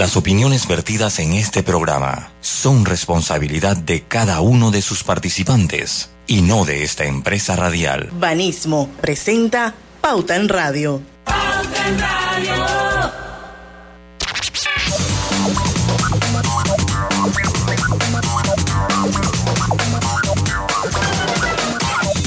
Las opiniones vertidas en este programa son responsabilidad de cada uno de sus participantes y no de esta empresa radial. Banismo presenta Pauta en Radio. Pauta en Radio.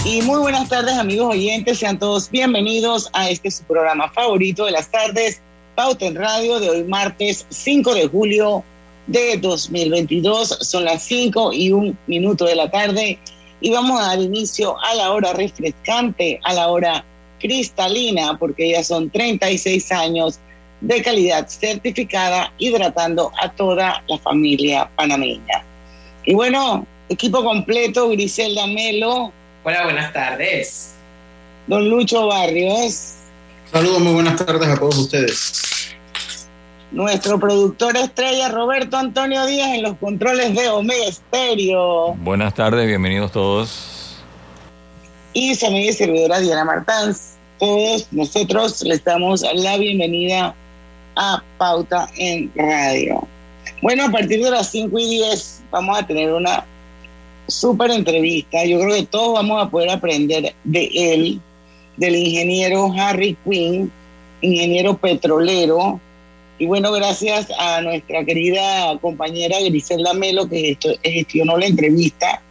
Y muy buenas tardes amigos oyentes, sean todos bienvenidos a este su programa favorito de las tardes, Pauta en Radio de hoy martes 5 de julio de 2022. Son las 5 y un minuto de la tarde y vamos a dar inicio a la hora refrescante, a la hora cristalina, porque ya son 36 años de calidad certificada, hidratando a toda la familia panameña. Y bueno, equipo completo, Griselda Melo. Hola, buenas tardes. Don Lucho Barrios. Saludos, muy buenas tardes a todos ustedes. Nuestro productor estrella Roberto Antonio Díaz en los controles de Omega Estéreo. Buenas tardes, bienvenidos todos. Y su amiga y servidora Diana Martans. Todos nosotros les damos la bienvenida a Pauta en Radio. Bueno, a partir de las 5 y 10 vamos a tener una súper entrevista. Yo creo que todos vamos a poder aprender de él, del ingeniero Harry Quinn, ingeniero petrolero. Y bueno, gracias a nuestra querida compañera Griselda Melo que gestionó la entrevista.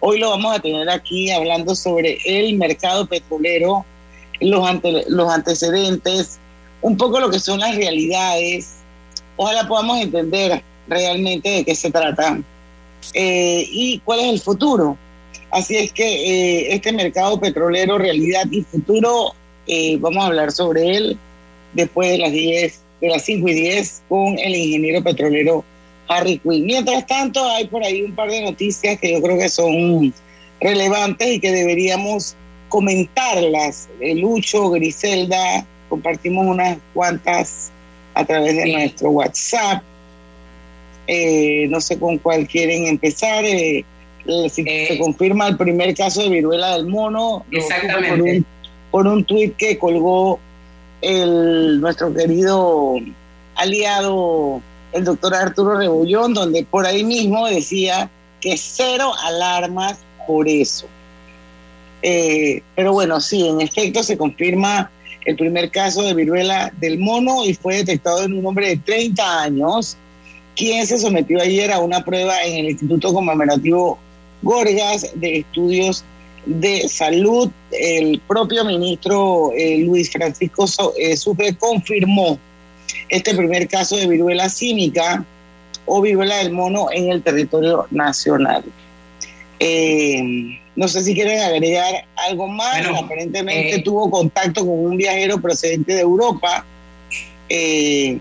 Hoy lo vamos a tener aquí hablando sobre el mercado petrolero, los, ante, los antecedentes, un poco lo que son las realidades. Ojalá podamos entender realmente de qué se trata eh, y cuál es el futuro. Así es que eh, este mercado petrolero, realidad y futuro, eh, vamos a hablar sobre él después de las 10, de las 5 y 10 con el ingeniero petrolero Harry Quinn. Mientras tanto, hay por ahí un par de noticias que yo creo que son relevantes y que deberíamos comentarlas. Lucho, Griselda, compartimos unas cuantas a través de nuestro WhatsApp. Eh, no sé con cuál quieren empezar. Eh, si Eh, se confirma el primer caso de viruela del mono. Exactamente. Por un, por un tuit que colgó el, nuestro querido aliado, el doctor Arturo Rebullón, donde por ahí mismo decía que cero alarmas por eso. Eh, pero bueno, sí, en efecto se confirma el primer caso de viruela del mono y fue detectado en un hombre de 30 años, quien se sometió ayer a una prueba en el Instituto Conmemorativo Gorgas de Estudios de Salud. El propio ministro eh, Luis Francisco So- eh, Sucre confirmó este primer caso de viruela cínica o viruela del mono en el territorio nacional. Eh, no sé si quieren agregar algo más. Bueno, Aparentemente eh, tuvo contacto con un viajero procedente de Europa. Eh,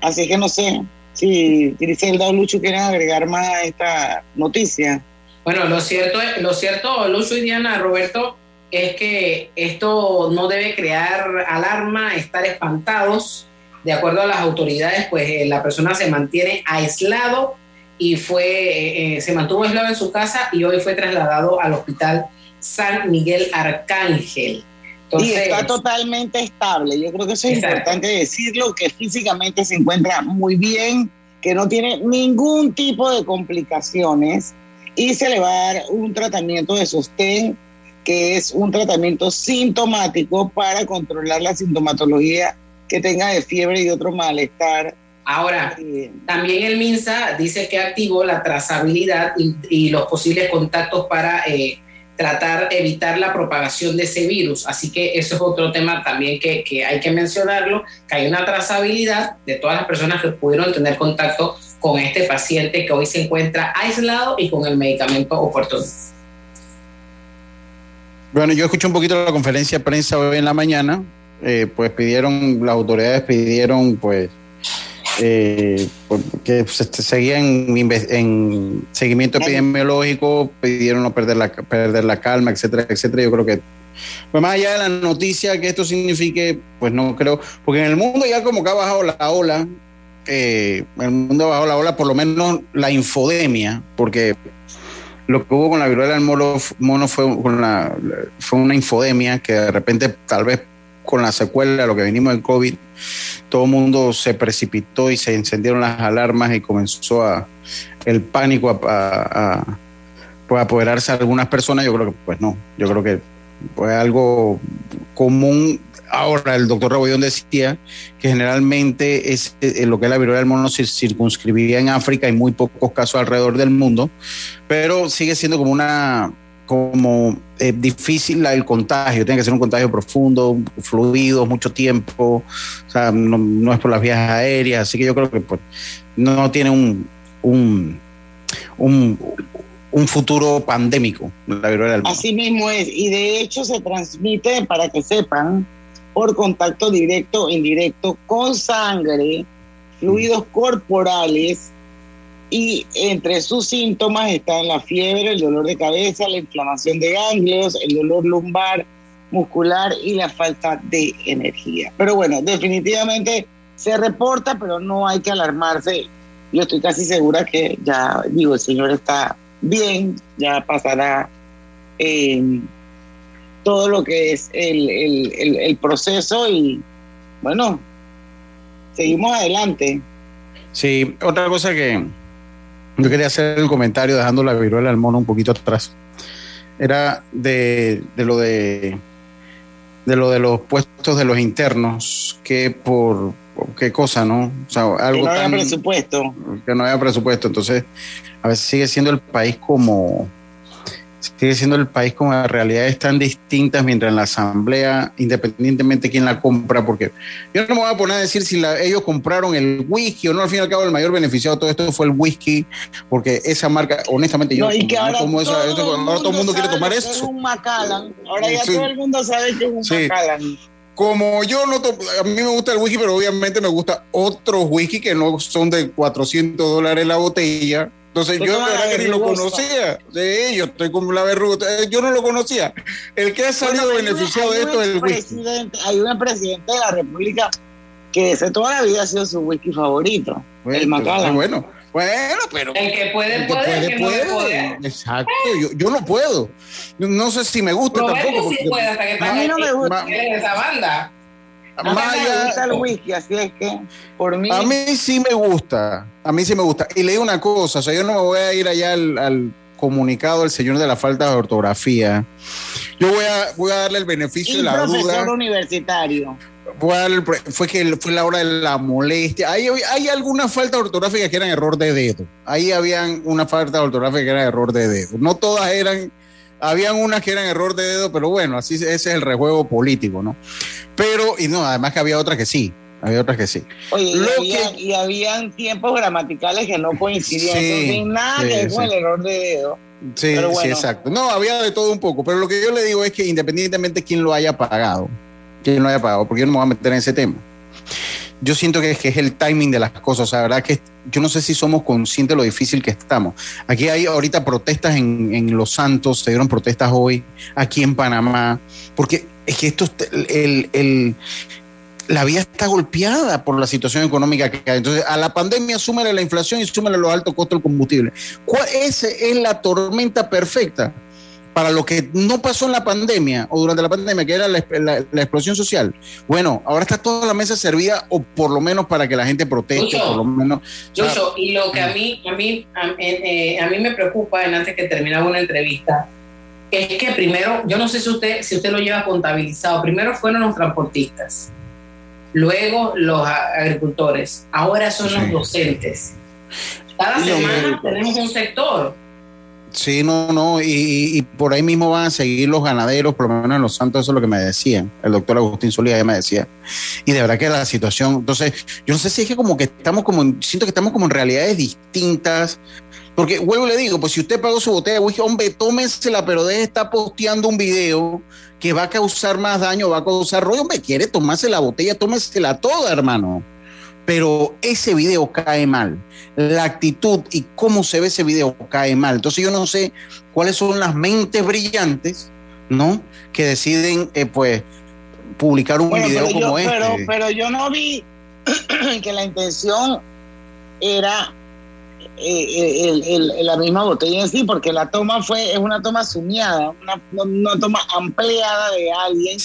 así que no sé si Griselda o Lucho quieren agregar más a esta noticia. Bueno, lo cierto, es- lo cierto, Lucho y Diana, Roberto, es que esto no debe crear alarma, estar espantados. De acuerdo a las autoridades, pues eh, la persona se mantiene aislado y fue, eh, eh, se mantuvo aislado en su casa y hoy fue trasladado al hospital San Miguel Arcángel. Y Entonces, está totalmente estable. Yo creo que eso es Exacto. importante decirlo, que físicamente se encuentra muy bien, que no tiene ningún tipo de complicaciones y se le va a dar un tratamiento de sostén, que es un tratamiento sintomático para controlar la sintomatología que tenga de fiebre y otro malestar. ahora, Eh, También el MINSA dice que activó la trazabilidad y, y los posibles contactos para eh, tratar, evitar la propagación de ese virus. Así que eso es otro tema también que, que hay que mencionarlo, que hay una trazabilidad de todas las personas que pudieron tener contacto con este paciente que hoy se encuentra aislado y con el medicamento oportuno. Bueno, yo escuché un poquito la conferencia de prensa hoy en la mañana, eh, pues pidieron, las autoridades pidieron, pues, eh, pues, que se se seguían inve- en seguimiento epidemiológico, pidieron no perder la, perder la calma, etcétera, etcétera. Yo creo que, pues más allá de la noticia que esto signifique, pues no creo, porque en el mundo ya como que ha bajado la ola, eh, el mundo ha bajado la ola, por lo menos la infodemia, porque lo que hubo con la viruela del mono, mono fue, con la, fue una infodemia que de repente tal vez con la secuela de lo que venimos del COVID, todo el mundo se precipitó y se encendieron las alarmas y comenzó a, el pánico a, pues, apoderarse a algunas personas, yo creo que pues no, yo creo que fue algo común. Ahora, el doctor Rebollón decía que generalmente es, eh, lo que es la viruela del mono se circunscribía en África y muy pocos casos alrededor del mundo, pero sigue siendo como una como eh, difícil el contagio, tiene que ser un contagio profundo, fluido, mucho tiempo, o sea, no, es por las vías aéreas, así que yo creo que pues, no tiene un, un, un, futuro pandémico la viruela Así mismo es, y de hecho se transmite, para que sepan, por contacto directo o indirecto con sangre, fluidos corporales, y entre sus síntomas están la fiebre, el dolor de cabeza, la inflamación de ganglios, el dolor lumbar, muscular y la falta de energía. Pero bueno, definitivamente se reporta, pero no hay que alarmarse. Yo estoy casi segura que ya, digo, el señor está bien, ya pasará eh, todo lo que es el, el proceso y bueno, seguimos adelante. Sí, otra cosa que, yo quería hacer el comentario dejando la viruela del mono un poquito atrás. Era de, lo de de lo de los puestos de los internos, que por, qué cosa, ¿no? O sea, algo que no había presupuesto. Que no había presupuesto. Entonces, a veces sigue siendo el país como sigue siendo el país con realidades tan distintas mientras en la asamblea, independientemente de quién la compra, porque yo no me voy a poner a decir si ellos compraron el whisky o no, al fin y al cabo el mayor beneficiado de todo esto fue el whisky, porque esa marca, honestamente, yo no, ahora todo, eso, ahora todo el mundo quiere tomar eso. Es un Macallan, ahora ya todo el mundo sabe que es un sí. Macallan como yo no a mí me gusta el whisky, pero obviamente me gusta otros whisky que no son de 400 dólares la botella, entonces yo de que ni lo conocía. Sí, yo estoy como la verruga. Yo no lo conocía. El que ha salido beneficiado de esto es el whisky. Hay un presidente de la República que desde toda la vida ha sido su whisky favorito. el Macallan. Bueno, bueno, pero. El que puede, el que puede, puede, puede. Exacto, yo, yo, no puedo. No sé si me gusta tampoco. Sí puede, hasta que a mí no me gusta esa banda. Maya, el whisky, así es que por mí. A mí sí me gusta, a mí sí me gusta. Y le digo una cosa, o sea, yo no me voy a ir allá al, comunicado del señor de la falta de ortografía. Yo voy a, voy a darle el beneficio de la profesor universitario. fue que fue la hora de la molestia. Hay, hay alguna falta ortográfica que eran error de dedo. Ahí habían una falta ortográfica que era error de dedo. No todas eran habían unas que eran error de dedo, pero bueno, así ese es el rejuego político, ¿no? Pero, y no, además que había otras que sí, había otras que sí. Oye, y, habían tiempos gramaticales que no coincidían, sí, nada que con el error de dedo. Sí, sí, exacto. No, había de todo un poco, pero lo que yo le digo es que independientemente de quién lo haya pagado, quién lo haya pagado, porque yo no me voy a meter en ese tema yo siento que es, el timing de las cosas. La verdad que yo no sé si somos conscientes de lo difícil que estamos. Aquí hay ahorita protestas en, Los Santos, se dieron protestas hoy, aquí en Panamá, porque es que esto, el, el, la vía está golpeada por la situación económica que hay. Entonces, a la pandemia súmale la inflación y súmale los altos costos del combustible. ¿Cuál, esa es la tormenta perfecta para lo que no pasó en la pandemia o durante la pandemia, que era la, explosión social, bueno, ahora está toda la mesa servida o por lo menos para que la gente proteste, por lo menos. y lo que a mí, a mí, eh, a, mí me preocupa, antes que terminara una entrevista, es que primero, yo no sé si usted, si usted lo lleva contabilizado, primero fueron los transportistas, luego los agricultores, ahora son los docentes. Cada semana tenemos un sector Sí, no, no, y, por ahí mismo van a seguir los ganaderos, por lo menos en Los Santos, eso es lo que me decían, el doctor Agustín Solía ya me decía. Y de verdad que la situación, entonces, yo no sé si es que como que estamos como, siento que estamos como en realidades distintas, porque vuelvo le digo, pues si usted pagó su botella de whisky, hombre, tómesela, pero deje de estar posteando un video que va a causar más daño, va a causar rollo, hombre, quiere tomarse la botella, tómesela toda, hermano pero ese video cae mal. La actitud y cómo se ve ese video cae mal. Entonces yo no sé cuáles son las mentes brillantes, ¿no? Que deciden, eh, pues, publicar un video como este. Pero, pero yo no vi que la intención era eh, la misma botella en sí, porque la toma fue, es una toma sumiada, una, toma ampliada de alguien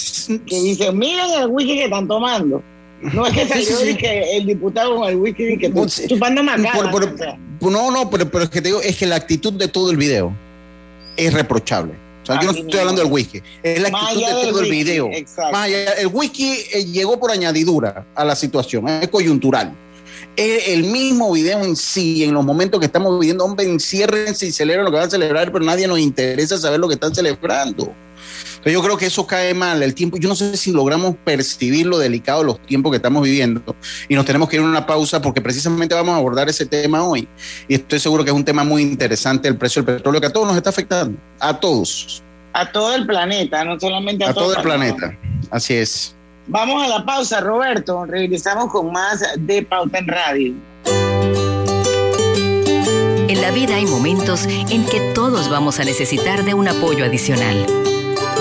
que dice, miren el whisky que están tomando. No es que salió que el diputado con el whisky que chupando más No, no, pero, pero es que te digo, es que la actitud de todo el video es reprochable. O sea, yo no estoy hablando del whisky, es la actitud de todo el video. el whisky eh, llegó por añadidura a la situación, es coyuntural el mismo video en sí, en los momentos que estamos viviendo, hombre, enciérrense y celebren lo que van a celebrar, pero nadie nos interesa saber lo que están celebrando. Entonces yo creo que eso cae mal, el tiempo, yo no sé si logramos percibir lo delicado de los tiempos que estamos viviendo y nos tenemos que ir a una pausa porque precisamente vamos a abordar ese tema hoy y estoy seguro que es un tema muy interesante, el precio del petróleo que a todos nos está afectando, a todos. A todo el planeta, no solamente a, a todo el planeta. Así es. Vamos a la pausa, Roberto. Regresamos con más de Pauta en Radio. En la vida hay momentos en que todos vamos a necesitar de un apoyo adicional.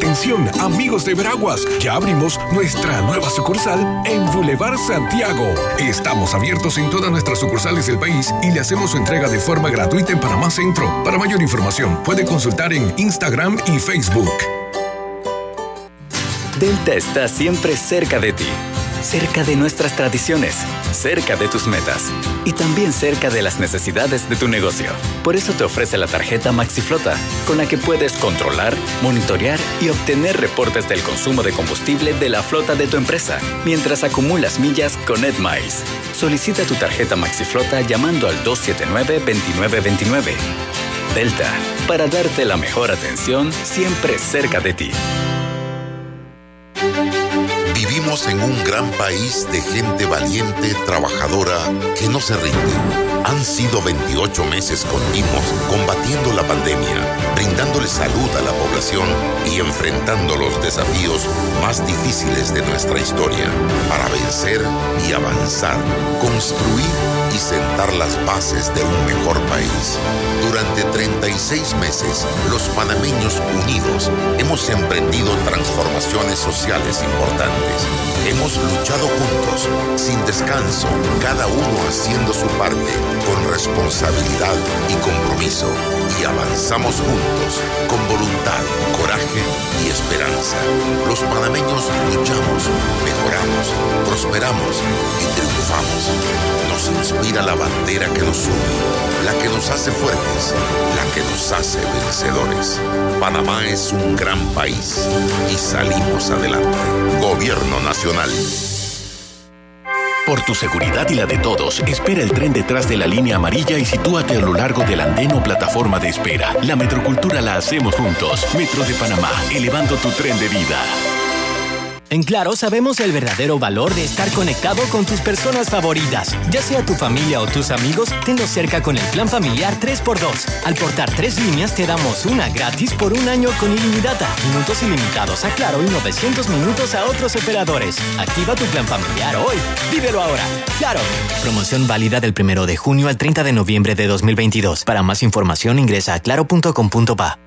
Atención, amigos de Veraguas, ya abrimos nuestra nueva sucursal en Boulevard Santiago. Estamos abiertos en todas nuestras sucursales del país y le hacemos su entrega de forma gratuita en Panamá Centro. Para mayor información, puede consultar en Instagram y Facebook. Delta está siempre cerca de ti, cerca de nuestras tradiciones, cerca de tus metas y también cerca de las necesidades de tu negocio. Por eso te ofrece la tarjeta MaxiFlota, con la que puedes controlar, monitorear y obtener reportes del consumo de combustible de la flota de tu empresa, mientras acumulas millas con EdMiles. Solicita tu tarjeta MaxiFlota llamando al 279-2929. Delta, para darte la mejor atención siempre cerca de ti. Vivimos en un gran país de gente valiente, trabajadora, que no se rinde. Han sido 28 meses continuos combatiendo la pandemia, brindándole salud a la población y enfrentando los desafíos más difíciles de nuestra historia para vencer y avanzar, construir y sentar las bases de un mejor país. Durante 36 meses, los panameños unidos hemos emprendido transformaciones sociales importantes. Hemos luchado juntos, sin descanso, cada uno haciendo su parte, con responsabilidad y compromiso. Y avanzamos juntos, con voluntad, coraje y esperanza. Los panameños luchamos, mejoramos, prosperamos y triunfamos. Nos inspira la bandera que nos une, la que nos hace fuertes, la que nos hace vencedores. Panamá es un gran país y salimos adelante. Gobierno Nacional. Por tu seguridad y la de todos, espera el tren detrás de la línea amarilla y sitúate a lo largo del andén o plataforma de espera. La metrocultura la hacemos juntos. Metro de Panamá, elevando tu tren de vida. En Claro sabemos el verdadero valor de estar conectado con tus personas favoritas. Ya sea tu familia o tus amigos, tenlos cerca con el plan familiar 3x2. Al portar tres líneas te damos una gratis por un año con ilimitada, minutos ilimitados a Claro y 900 minutos a otros operadores. Activa tu plan familiar hoy. Vívelo ahora. Claro. Promoción válida del 1 de junio al 30 de noviembre de 2022. Para más información ingresa a claro.com.pa.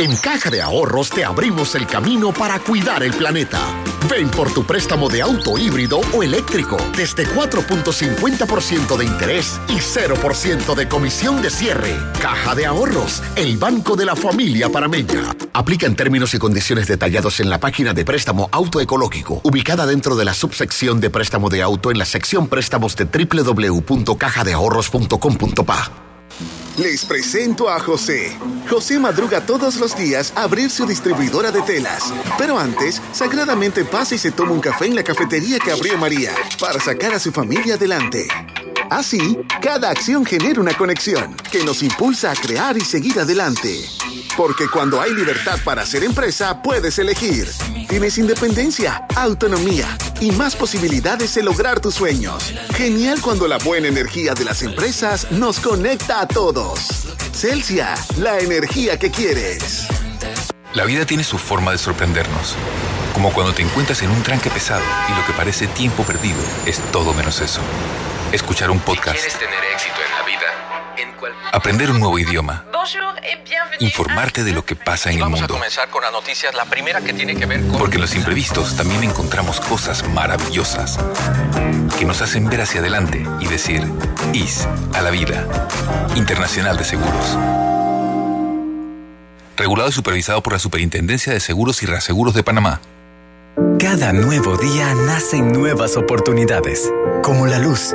En Caja de Ahorros te abrimos el camino para cuidar el planeta. Ven por tu préstamo de auto híbrido o eléctrico desde 4.50% de interés y 0% de comisión de cierre. Caja de Ahorros, el banco de la familia parameña. Aplica en términos y condiciones detallados en la página de préstamo autoecológico, ubicada dentro de la subsección de préstamo de auto en la sección préstamos de www.cajadeahorros.com.pa. Les presento a José. José madruga todos los días a abrir su distribuidora de telas. Pero antes, sagradamente pasa y se toma un café en la cafetería que abrió María para sacar a su familia adelante. Así, cada acción genera una conexión que nos impulsa a crear y seguir adelante. Porque cuando hay libertad para hacer empresa, puedes elegir. Tienes independencia, autonomía y más posibilidades de lograr tus sueños. Genial cuando la buena energía de las empresas nos conecta a todos. Celsia, la energía que quieres. La vida tiene su forma de sorprendernos, como cuando te encuentras en un tranque pesado y lo que parece tiempo perdido es todo menos eso. Escuchar un podcast. quieres tener éxito en la vida, Aprender un nuevo idioma. Informarte de lo que pasa en el Vamos a mundo. comenzar con las noticias. La primera que tiene que ver con... Porque en los imprevistos también encontramos cosas maravillosas que nos hacen ver hacia adelante y decir IS a la vida. Internacional de Seguros. Regulado y supervisado por la Superintendencia de Seguros y Reaseguros de Panamá. Cada nuevo día nacen nuevas oportunidades, como la luz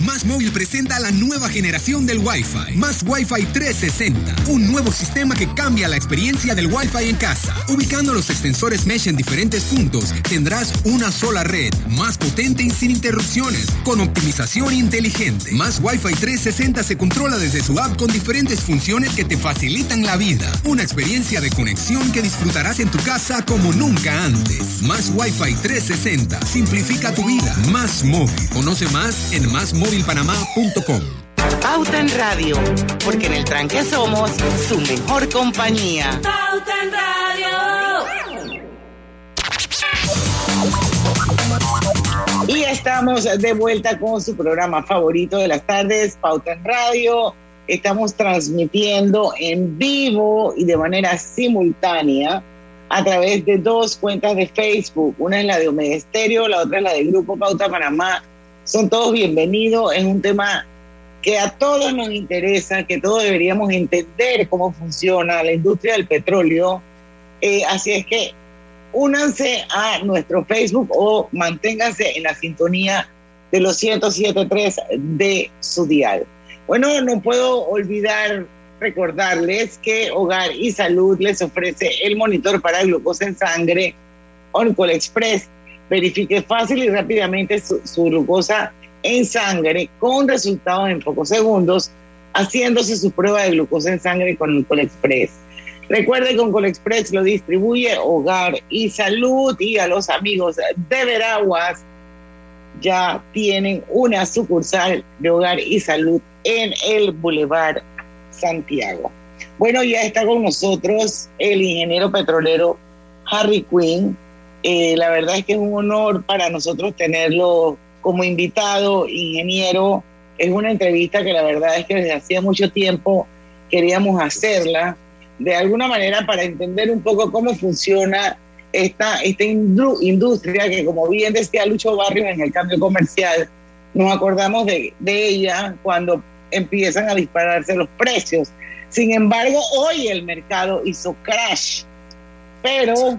Más Móvil presenta la nueva generación del Wi-Fi. Más Wi-Fi 360. Un nuevo sistema que cambia la experiencia del Wi-Fi en casa. Ubicando los extensores Mesh en diferentes puntos, tendrás una sola red, más potente y sin interrupciones, con optimización inteligente. Más Wi-Fi 360 se controla desde su app con diferentes funciones que te facilitan la vida. Una experiencia de conexión que disfrutarás en tu casa como nunca antes. Más Wi-Fi 360. Simplifica tu vida. Más móvil. Conoce más en Pauta en Radio, porque en el tranque somos su mejor compañía. Pauta en Radio. Y estamos de vuelta con su programa favorito de las tardes, Pauta en Radio. Estamos transmitiendo en vivo y de manera simultánea a través de dos cuentas de Facebook. Una es la de Omega la otra es la de Grupo Pauta Panamá. Son todos bienvenidos. Es un tema que a todos nos interesa, que todos deberíamos entender cómo funciona la industria del petróleo. Eh, así es que únanse a nuestro Facebook o manténganse en la sintonía de los 107.3 de su dial. Bueno, no puedo olvidar recordarles que Hogar y Salud les ofrece el monitor para glucosa en sangre Oncol Express. Verifique fácil y rápidamente su, su glucosa en sangre con resultados en pocos segundos, haciéndose su prueba de glucosa en sangre con Oncol Express. Recuerde que Oncol Express lo distribuye Hogar y Salud y a los amigos de Veraguas ya tienen una sucursal de Hogar y Salud en el Boulevard Santiago. Bueno, ya está con nosotros el ingeniero petrolero Harry Quinn. Eh, la verdad es que es un honor para nosotros tenerlo como invitado, ingeniero. Es una entrevista que la verdad es que desde hacía mucho tiempo queríamos hacerla, de alguna manera para entender un poco cómo funciona esta, esta industria que, como bien decía Lucho Barrios en el cambio comercial, nos acordamos de ella cuando empiezan a dispararse los precios. Sin embargo, hoy el mercado hizo crash. Pero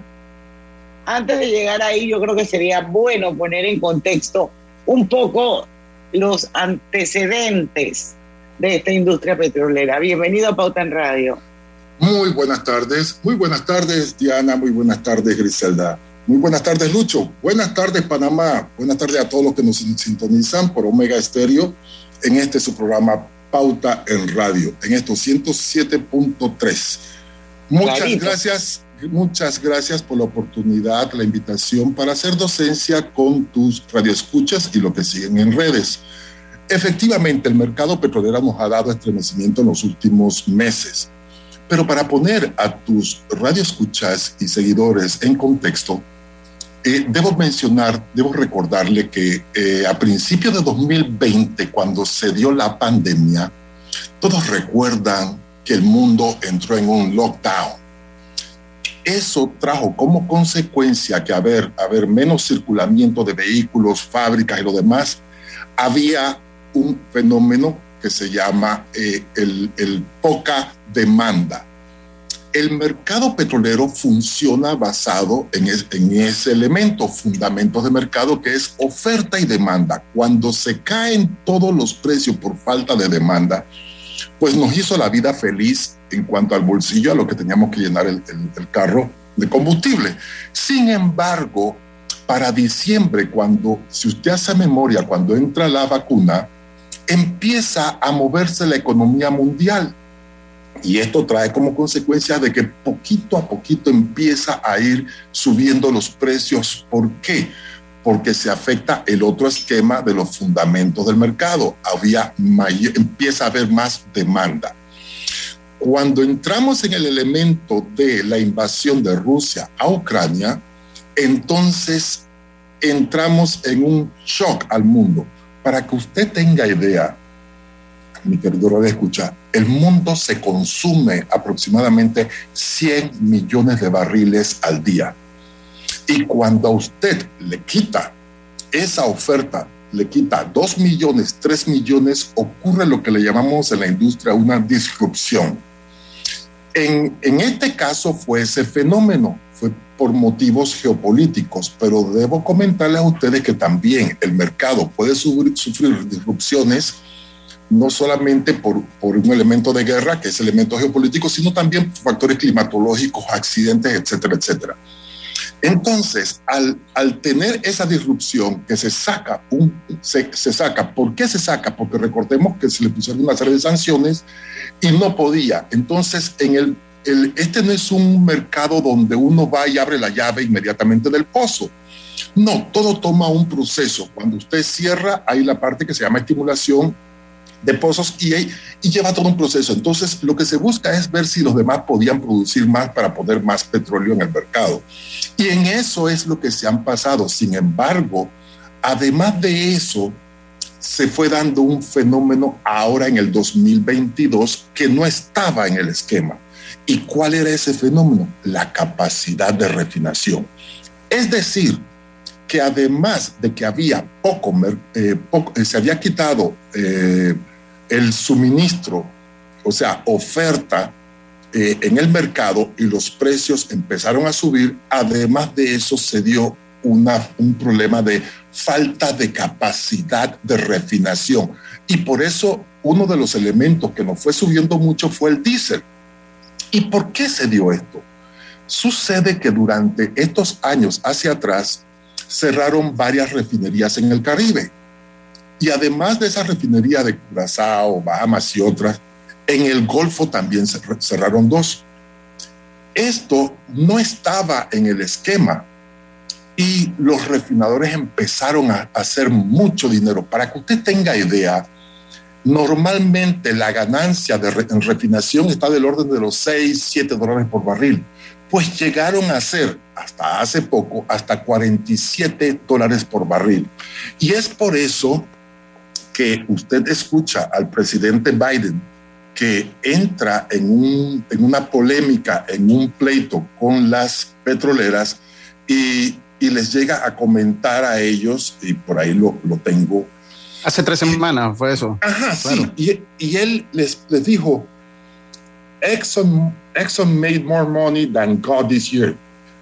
antes de llegar ahí, yo creo que sería bueno poner en contexto un poco los antecedentes de esta industria petrolera. Bienvenido a Pauta en Radio. Muy buenas tardes, muy buenas tardes Diana, muy buenas tardes Griselda, muy buenas tardes Lucho, buenas tardes Panamá, buenas tardes a todos los que nos sintonizan por Omega Estéreo en este su programa Pauta en Radio, en estos 107.3. Muchas Clarito. gracias, muchas gracias por la oportunidad, la invitación para hacer docencia con tus radioescuchas y lo que siguen en redes. Efectivamente, el mercado petrolero nos ha dado estremecimiento en los últimos meses. Pero para poner a tus radioescuchas y seguidores en contexto, eh, debo mencionar, debo recordarle que eh, a principios de 2020, cuando se dio la pandemia, todos recuerdan que el mundo entró en un lockdown. Eso trajo como consecuencia que haber, haber menos circulamiento de vehículos, fábricas y lo demás, había un fenómeno que se llama eh, el, poca demanda. El mercado petrolero funciona basado en, es- en ese elemento, fundamentos de mercado, que es oferta y demanda. Cuando se caen todos los precios por falta de demanda, pues nos hizo la vida feliz en cuanto al bolsillo, a lo que teníamos que llenar el, carro de combustible. Sin embargo, para diciembre, cuando, si usted hace memoria, cuando entra la vacuna, empieza a moverse la economía mundial. Y esto trae como consecuencia de que poquito a poquito empieza a ir subiendo los precios. ¿Por qué? Se afecta el otro esquema de los fundamentos del mercado. Había empieza a haber más demanda. Cuando entramos en el elemento de la invasión de Rusia a Ucrania, entonces entramos en un shock al mundo. Para que usted tenga idea, mi querido Radio Escucha, el mundo se consume aproximadamente 100 millones de barriles al día. Y cuando a usted le quita esa oferta, le quita 2 millones, 3 millones, ocurre lo que le llamamos en la industria una disrupción. En, en este caso fue ese fenómeno, fue por motivos geopolíticos, pero debo comentarles a ustedes que también el mercado puede sufrir, sufrir disrupciones no solamente por, por, un elemento de guerra, que es elemento geopolítico, sino también factores climatológicos, accidentes, etcétera, etcétera. Entonces, al, al tener esa disrupción que se saca, un, se, se, saca, ¿por qué se saca? Porque recordemos que se le pusieron una serie de sanciones y no podía. Entonces, en el, el, este no es un mercado donde uno va y abre la llave inmediatamente del pozo. No, todo toma un proceso. Cuando usted cierra, hay la parte que se llama estimulación de pozos y, y, lleva todo un proceso. Entonces, lo que se busca es ver si los demás podían producir más para poner más petróleo en el mercado. Y en eso es lo que se han pasado. Sin embargo, además de eso, se fue dando un fenómeno ahora en el 2022 que no estaba en el esquema. ¿Y cuál era ese fenómeno? La capacidad de refinación. Es decir, que además de que había poco, eh, eh, se había quitado eh, el suministro, o sea, oferta en el mercado y los precios empezaron a subir, además de eso se dio una, un problema de falta de capacidad de refinación. Y por eso uno de los elementos que nos fue subiendo mucho fue el diésel. ¿Y por qué se dio esto? Sucede que durante estos años hacia atrás, cerraron varias refinerías en el Caribe. Y además de esa refinería de Curazao, Bahamas y otras, en el Golfo también cerraron dos. Esto no estaba en el esquema y los refinadores empezaron a hacer mucho dinero. Para que usted tenga idea, normalmente la ganancia de en refinación está del orden de los 6, 7 dólares por barril pues llegaron a ser hasta hace poco hasta 47 dólares por barril. Y es por eso que usted escucha al presidente Biden que entra en, un, en una polémica, en un pleito con las petroleras y, y, les llega a comentar a ellos, y por ahí lo, lo tengo. Hace tres semanas fue eso. Ajá, sí. Y, y él les, les dijo, Exxon, Exxon made more money than God this year.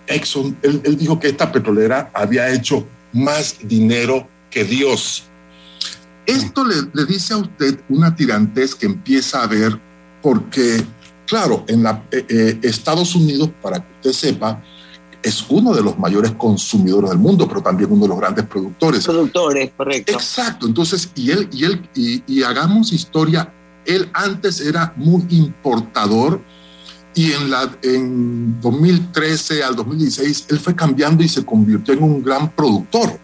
Exxon, él, él dijo que esta petrolera había hecho más dinero que Dios. Esto le, le, dice a usted una tirantez que empieza a ver porque, claro, en la, eh, eh, Estados Unidos, para que usted sepa, es uno de los mayores consumidores del mundo, pero también uno de los grandes productores. Productores, correcto. Exacto. Entonces, y él, y él, y, y hagamos historia él antes era muy importador y en, la, en 2013 al 2016 él fue cambiando y se convirtió en un gran productor,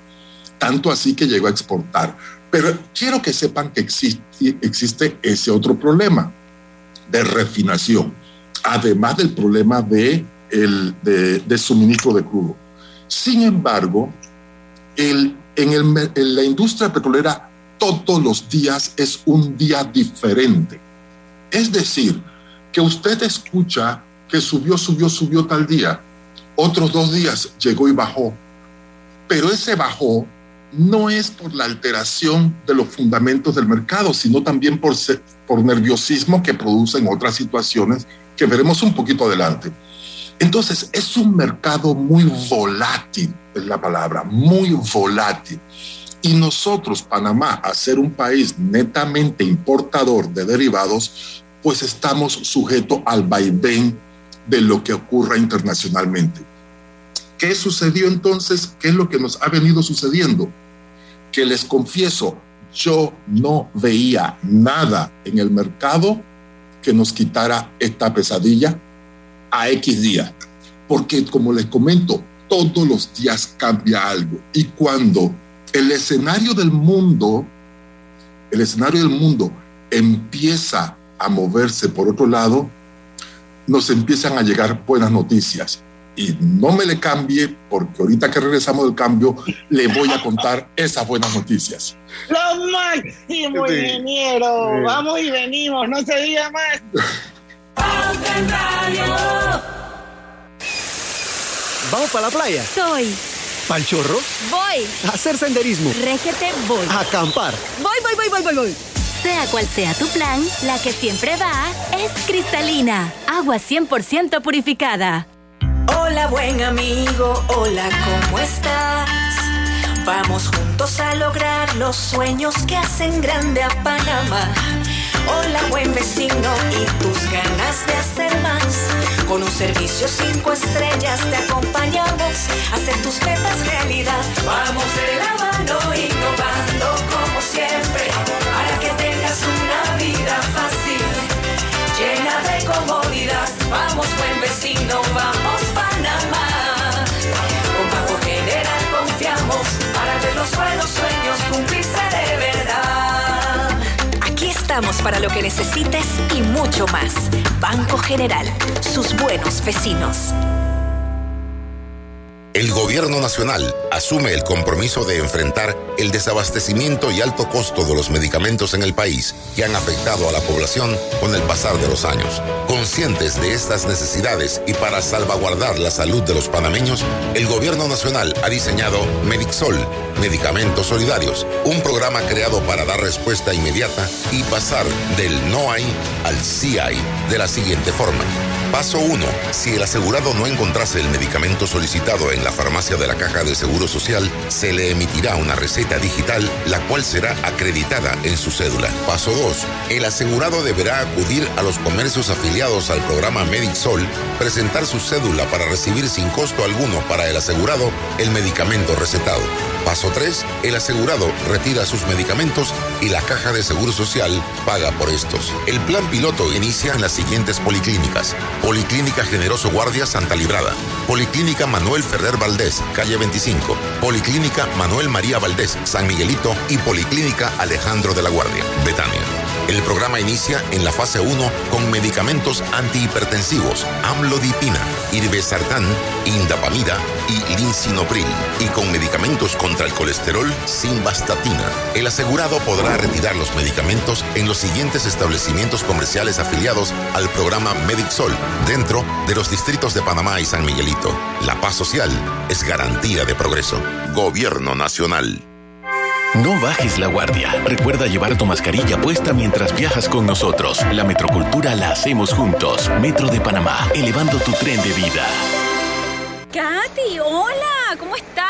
tanto así que llegó a exportar. Pero quiero que sepan que existe, existe ese otro problema de refinación, además del problema de, el, de, suministro de crudo. Sin embargo, el, en, el, en la industria petrolera todos los días es un día diferente. Es decir, que usted escucha que subió, subió, subió tal día, otros dos días llegó y bajó, pero ese bajó no es por la alteración de los fundamentos del mercado, sino también por, por nerviosismo que producen otras situaciones que veremos un poquito adelante. Entonces, es un mercado muy volátil, es la palabra, muy volátil. Y nosotros, Panamá, a ser un país netamente importador de derivados, pues estamos sujetos al vaivén de lo que ocurra internacionalmente. ¿Qué sucedió entonces? ¿Qué es lo que nos ha venido sucediendo? Que les confieso, yo no veía nada en el mercado que nos quitara esta pesadilla a X días. Porque como les comento, todos los días cambia algo. Y cuando el escenario del mundo, el escenario del mundo empieza a moverse por otro lado, nos empiezan a llegar buenas noticias. Y no me le cambie, porque ahorita que regresamos del cambio, le voy a contar esas buenas noticias. Lo máximo, Sí. ingeniero. Sí. Vamos y venimos, no se diga más. ¿Vamos para la playa? Soy. ¿Pal chorro? Voy. ¿A hacer senderismo? Régete, voy. ¿A acampar? Voy, voy, voy, voy, voy, voy. Sea cual sea tu plan, la que siempre va es cristalina. Agua 100% purificada. Hola buen amigo, hola, ¿cómo estás? Vamos juntos a lograr los sueños que hacen grande a Panamá. Hola buen vecino y tus ganas de hacer más. Con un servicio cinco estrellas te acompañamos a hacer tus metas realidad. Vamos de la mano innovando como siempre para que tengas una vida fácil llena de comodidad. Vamos, buen vecino, vamos, Panamá. Con Banco General confiamos para ver los buenos sueños cumplirse estamos para lo que necesites y mucho más. Banco General, sus buenos vecinos. El gobierno nacional asume el compromiso de enfrentar el desabastecimiento y alto costo de los medicamentos en el país que han afectado a la población con el pasar de los años. Conscientes de estas necesidades y para salvaguardar la salud de los panameños, el gobierno nacional ha diseñado Medixol, Medicamentos Solidarios, un programa creado para dar respuesta inmediata y pasar del no hay al sí hay de la siguiente forma. Paso 1. Si el asegurado no encontrase el medicamento solicitado en la farmacia de la Caja de Seguro Social, se le emitirá una receta digital, la cual será acreditada en su cédula. Paso 2. El asegurado deberá acudir a los comercios afiliados al programa Medixol, presentar su cédula para recibir sin costo alguno para el asegurado el medicamento recetado. Paso 3. El asegurado retira sus medicamentos y la Caja de Seguro Social paga por estos. El plan piloto inicia en las siguientes policlínicas. Policlínica Generoso Guardia Santa Librada. Policlínica Manuel Ferrer Valdés, calle 25. Policlínica Manuel María Valdés, San Miguelito y Policlínica Alejandro de la Guardia, Betania. El programa inicia en la fase 1 con medicamentos antihipertensivos, amlodipina, irbesartán, indapamida y linsinopril, y con medicamentos contra el colesterol, simvastatina. El asegurado podrá retirar los medicamentos en los siguientes establecimientos comerciales afiliados al programa Medixol, dentro de los distritos de Panamá y San Miguelito. La paz social es garantía de progreso. Gobierno Nacional. No bajes la guardia. Recuerda llevar tu mascarilla puesta mientras viajas con nosotros. La metrocultura la hacemos juntos. Metro de Panamá, elevando tu tren de vida. Katy, hola, ¿cómo estás?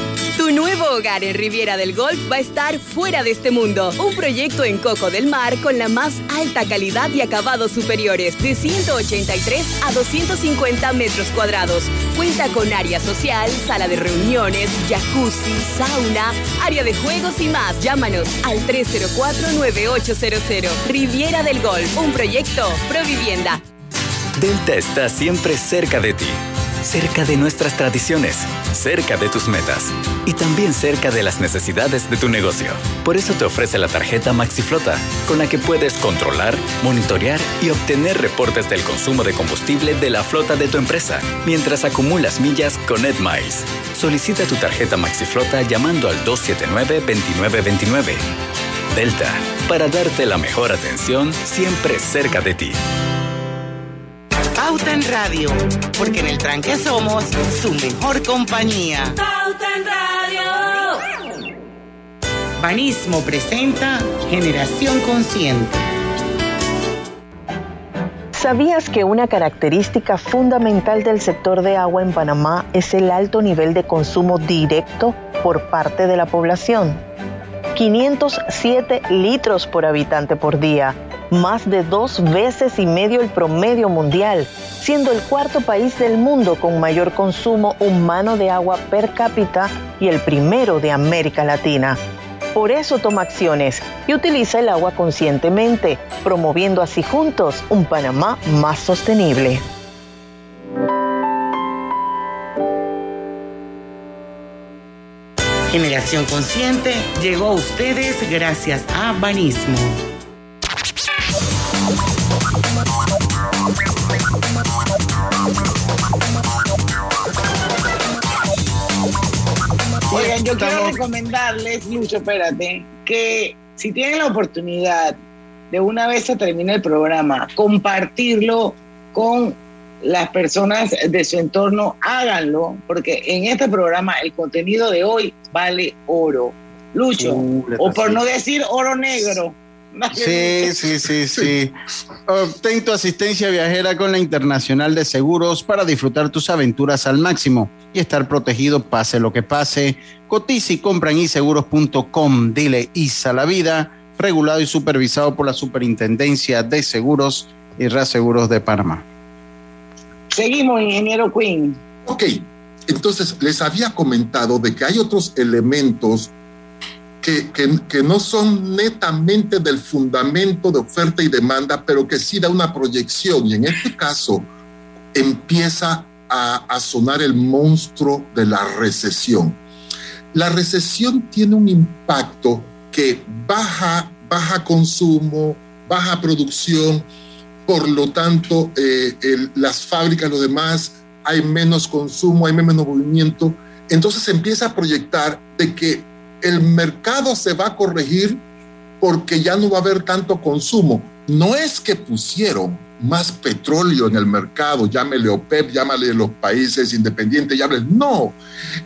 Tu nuevo hogar en Riviera del Golf va a estar fuera de este mundo. Un proyecto en Coco del Mar con la más alta calidad y acabados superiores, de 183 a 250 metros cuadrados. Cuenta con área social, sala de reuniones, jacuzzi, sauna, área de juegos y más. Llámanos al 304-9800. Riviera del Golf, un proyecto Provivienda. Delta está siempre cerca de ti, cerca de nuestras tradiciones, cerca de tus metas y también cerca de las necesidades de tu negocio. Por eso te ofrece la tarjeta MaxiFlota, con la que puedes controlar, monitorear y obtener reportes del consumo de combustible de la flota de tu empresa, mientras acumulas millas con EdMiles. Solicita tu tarjeta MaxiFlota llamando al 279-2929. Delta, para darte la mejor atención siempre cerca de ti. Pauta en Radio, porque en el tranque somos su mejor compañía. Pauta en Radio. Banismo presenta Generación Consciente. ¿Sabías que una característica fundamental del sector de agua en Panamá es el alto nivel de consumo directo por parte de la población? 507 litros por habitante por día, más de dos veces y medio el promedio mundial, siendo el cuarto país del mundo con mayor consumo humano de agua per cápita y el primero de América Latina. Por eso toma acciones y utiliza el agua conscientemente, promoviendo así juntos un Panamá más sostenible. Generación Consciente llegó a ustedes gracias a Banismo. Yo quiero recomendarles, Lucho, espérate, que si tienen la oportunidad de una vez se termine el programa, compartirlo con las personas de su entorno, háganlo, porque en este programa el contenido de hoy vale oro. Lucho, o por no decir oro negro. Sí, sí, sí, sí. Obtén tu asistencia viajera con la Internacional de Seguros para disfrutar tus aventuras al máximo y estar protegido pase lo que pase. Cotiza y compra en iseguros.com. Dile ISA la vida, regulado y supervisado por la Superintendencia de Seguros y Reaseguros de Panamá. Seguimos, ingeniero Quinn. Ok, entonces les había comentado de que hay otros elementos que, que, que, no son netamente del fundamento de oferta y demanda, pero que sí da una proyección. Y en este caso empieza a, a sonar el monstruo de la recesión. La recesión tiene un impacto que baja, baja consumo, baja producción, por lo tanto, eh, el, las fábricas, lo demás, hay menos consumo, hay menos movimiento. Entonces se empieza a proyectar de que el mercado se va a corregir porque ya no va a haber tanto consumo. No es que pusieron más petróleo en el mercado, llámele OPEP, llámale los países independientes, llámale. No,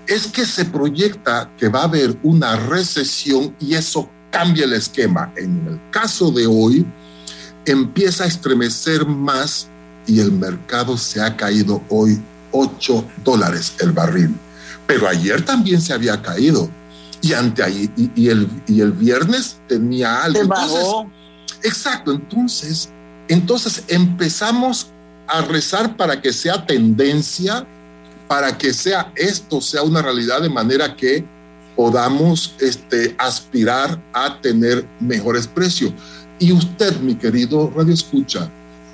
es que se proyecta que va a haber una recesión y eso cambia el esquema. En el caso de hoy, empieza a estremecer más y el mercado se ha caído hoy 8 dólares el barril. Pero ayer también se había caído y, ante ahí, y, y, el, y el viernes tenía algo. Entonces, exacto, entonces, entonces empezamos a rezar para que sea tendencia, para que sea esto, sea una realidad de manera que podamos este, aspirar a tener mejores precios. Y usted, mi querido radio escucha,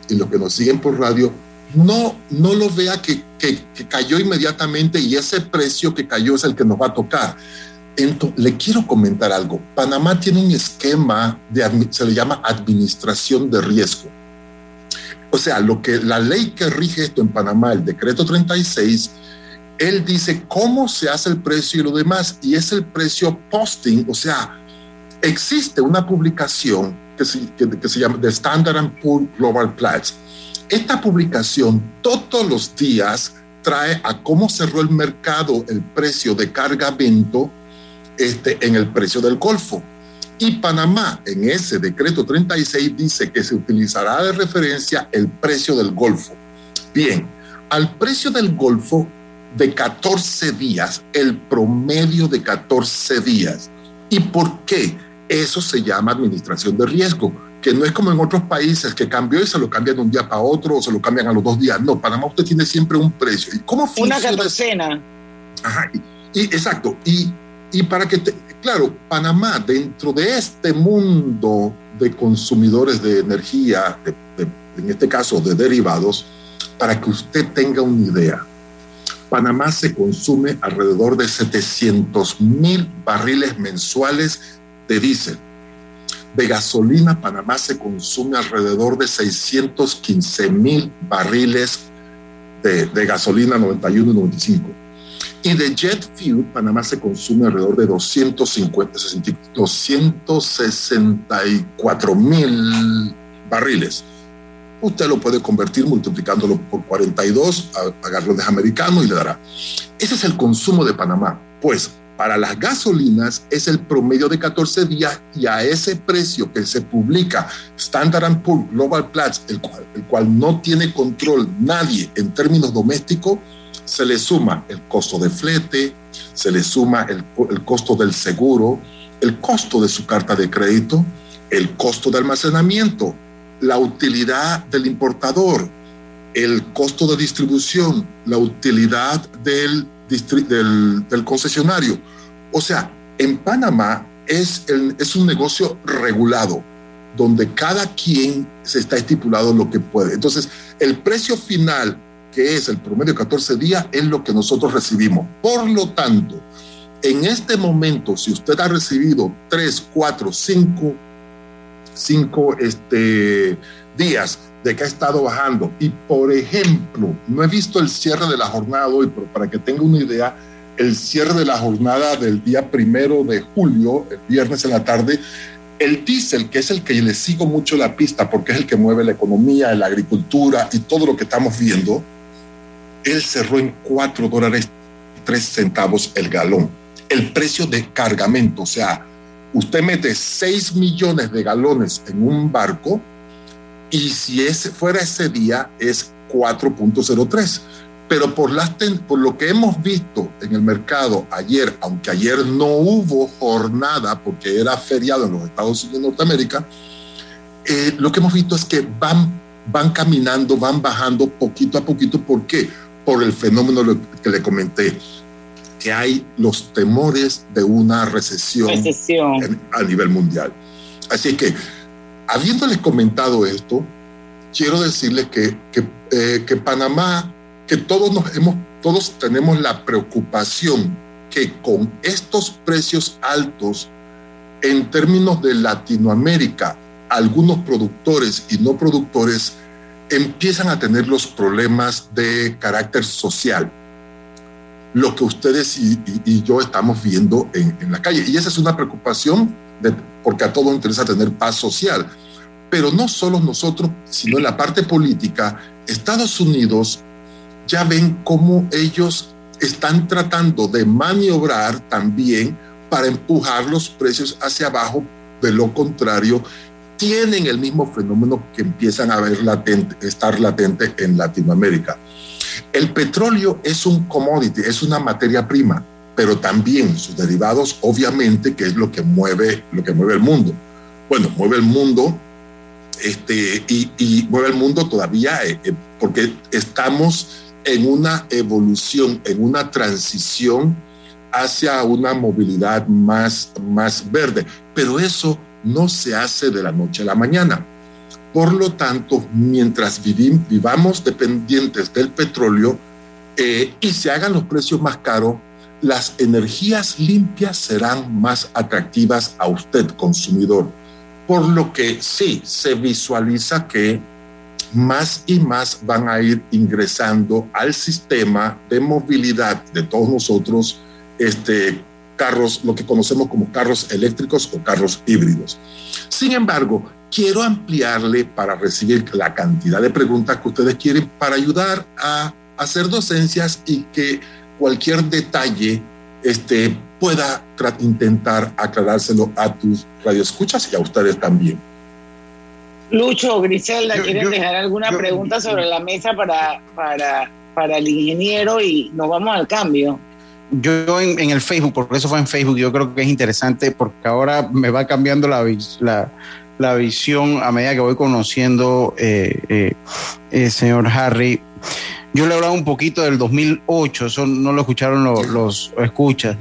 y los que nos siguen por radio, no, no lo vea que, que, que, cayó inmediatamente y ese precio que cayó es el que nos va a tocar. Entonces, le quiero comentar algo. Panamá tiene un esquema de, se le llama administración de riesgo. O sea, lo que la ley que rige esto en Panamá, el decreto 36, él dice cómo se hace el precio y lo demás, y es el precio posting, o sea, existe una publicación que se, que, que se llama The Standard Poor's Global Platts. Esta publicación todos los días trae a cómo cerró el mercado el precio de cargamento este, en el precio del Golfo. Y Panamá, en ese decreto 36, dice que se utilizará de referencia el precio del Golfo. Bien, al precio del Golfo de 14 días, el promedio de 14 días. ¿Y por qué? Eso se llama administración de riesgo, que no es como en otros países que cambió y se lo cambian de un día para otro o se lo cambian a los dos días. No, Panamá usted tiene siempre un precio. ¿Y cómo funciona? Una catorcena. Ajá, y, y, exacto. Y, y para que, te, claro, Panamá, dentro de este mundo de consumidores de energía, de, de, en este caso de derivados, para que usted tenga una idea, Panamá se consume alrededor de 700 mil barriles mensuales de diésel. De gasolina, Panamá se consume alrededor de 615 mil barriles de, de, gasolina 91 y 95. Y de jet fuel, Panamá se consume alrededor de 250, 264 mil barriles. Usted lo puede convertir multiplicándolo por 42 a, a garrones americanos y le dará. Ese es el consumo de Panamá. Pues para las gasolinas es el promedio de 14 días y a ese precio que se publica Standard Poor's Global Platts, el cual, el cual no tiene control nadie en términos domésticos, se le suma el costo de flete, se le suma el, el costo del seguro, el costo de su carta de crédito, el costo de almacenamiento, la utilidad del importador, el costo de distribución, la utilidad del, del, concesionario. O sea, en Panamá es, es un negocio regulado, donde cada quien se está estipulado lo que puede. Entonces, el precio final, que es el promedio de 14 días, es lo que nosotros recibimos. Por lo tanto, en este momento, si usted ha recibido 3, 4, 5, 5 este, días de que ha estado bajando y, por ejemplo, no he visto el cierre de la jornada hoy, pero para que tenga una idea, el cierre de la jornada del día primero de julio, el viernes en la tarde, el diésel, que es el que le sigo mucho la pista porque es el que mueve la economía, la agricultura y todo lo que estamos viendo, él cerró en 4 dólares 3 centavos el galón. El precio de cargamento, o sea, usted mete 6 millones de galones en un barco y si ese fuera ese día es 4.03 pero por, las por lo que hemos visto en el mercado ayer, aunque ayer no hubo jornada porque era feriado en los Estados Unidos de Norteamérica, eh, lo que hemos visto es que van, van caminando, van bajando poquito a poquito. ¿Por qué? Por el fenómeno que le comenté, que hay los temores de una recesión, a nivel mundial. Así que, habiéndoles comentado esto, quiero decirles que, que, eh, que Panamá que todos, nos hemos, todos tenemos la preocupación que con estos precios altos, en términos de Latinoamérica, algunos productores y no productores empiezan a tener los problemas de carácter social, lo que ustedes y, yo estamos viendo en, la calle. Y esa es una preocupación porque a todos nos interesa tener paz social. Pero no solo nosotros, sino en la parte política, Estados Unidos ya ven cómo ellos están tratando de maniobrar también para empujar los precios hacia abajo. De lo contrario, tienen el mismo fenómeno que empiezan a ver latente, estar latente en Latinoamérica. El petróleo es un commodity, es una materia prima, pero también sus derivados, obviamente, que es lo que mueve, lo que mueve el mundo. Bueno, mueve el mundo este, y, mueve el mundo todavía eh, eh, porque estamos en una evolución, en una transición hacia una movilidad más, más verde. Pero eso no se hace de la noche a la mañana. Por lo tanto, mientras vivamos dependientes del petróleo eh, y se hagan los precios más caros, las energías limpias serán más atractivas a usted, consumidor. Por lo que sí, se visualiza que más y más van a ir ingresando al sistema de movilidad de todos nosotros, este, carros, lo que conocemos como carros eléctricos o carros híbridos. Sin embargo, quiero ampliarle para recibir la cantidad de preguntas que ustedes quieren para ayudar a hacer docencias y que cualquier detalle este, pueda intentar aclarárselo a tus radioescuchas y a ustedes también. Lucho Griselda, ¿quieren dejar alguna pregunta sobre la mesa para, para, para el ingeniero y nos vamos al cambio? Yo en, en, el Facebook, porque eso fue en Facebook, yo creo que es interesante porque ahora me va cambiando la, la, la visión a medida que voy conociendo, eh, eh, eh, señor Harry. Yo le he hablado un poquito del 2008, eso no lo escucharon los, los escuchas.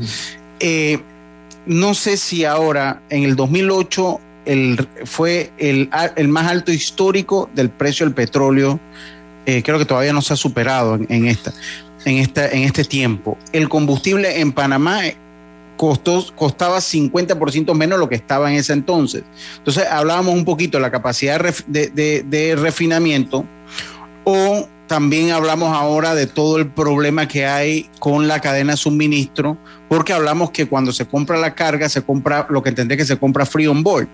no sé si ahora, en el 2008, el, fue el, más alto histórico del precio del petróleo. Eh, creo que todavía no se ha superado en, esta, en, esta, en este tiempo. El combustible en Panamá costó, costaba 50% menos lo que estaba en ese entonces. Entonces hablábamos un poquito de la capacidad de, de refinamiento o también hablamos ahora de todo el problema que hay con la cadena de suministro, porque hablamos que cuando se compra la carga, se compra lo que entendé que se compra free on board,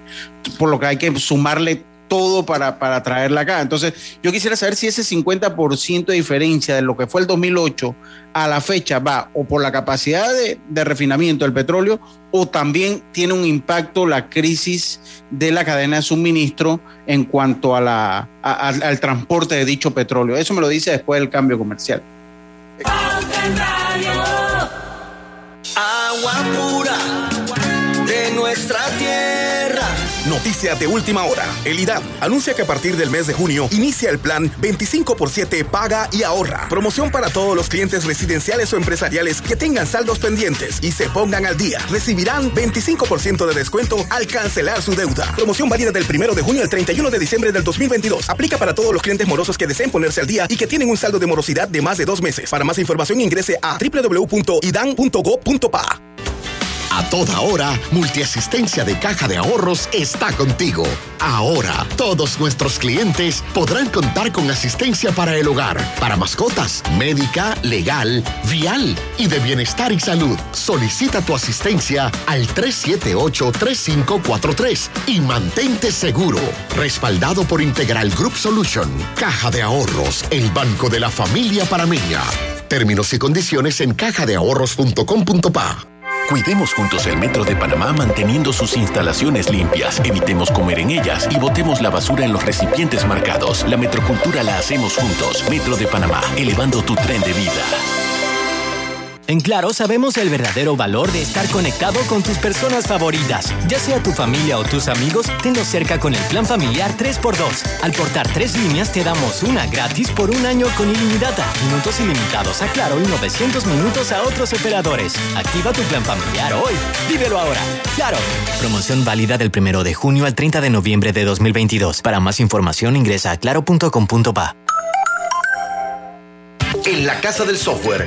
por lo que hay que sumarle todo para, para traerla acá. Entonces, yo quisiera saber si ese 50% de diferencia de lo que fue el 2008 a la fecha va o por la capacidad de, refinamiento del petróleo o también tiene un impacto la crisis de la cadena de suministro en cuanto a la, a- al- al transporte de dicho petróleo. Eso me lo dice después del cambio comercial. Agua pura de nuestra tierra. Noticias de última hora. El IDAM anuncia que a partir del mes de junio inicia el plan 25 por 7 Paga y Ahorra. Promoción para todos los clientes residenciales o empresariales que tengan saldos pendientes y se pongan al día. Recibirán 25% de descuento al cancelar su deuda. Promoción válida del 1 de junio al 31 de diciembre del 2022. Aplica para todos los clientes morosos que deseen ponerse al día y que tienen un saldo de morosidad de más de dos meses. Para más información ingrese a www.idan.go.pa. A toda hora, Multiasistencia de Caja de Ahorros está contigo. Ahora, todos nuestros clientes podrán contar con asistencia para el hogar, para mascotas, médica, legal, vial y de bienestar y salud. Solicita tu asistencia al 378-3543 y mantente seguro. Respaldado por Integral Group Solution, Caja de Ahorros, el banco de la familia parameña. Términos y condiciones en cajadeahorros.com.pa. Cuidemos juntos el Metro de Panamá manteniendo sus instalaciones limpias. Evitemos comer en ellas y botemos la basura en los recipientes marcados. La metrocultura la hacemos juntos. Metro de Panamá, elevando tu tren de vida. En Claro sabemos el verdadero valor de estar conectado con tus personas favoritas. Ya sea tu familia o tus amigos, tenlos cerca con el plan familiar 3x2. Al portar tres líneas te damos una gratis por un año con ilimitada, minutos ilimitados a Claro y 900 minutos a otros operadores. Activa tu plan familiar hoy. Vívelo ahora. Claro. Promoción válida del 1 de junio al 30 de noviembre de 2022. Para más información ingresa a claro.com.pa. En la Casa del Software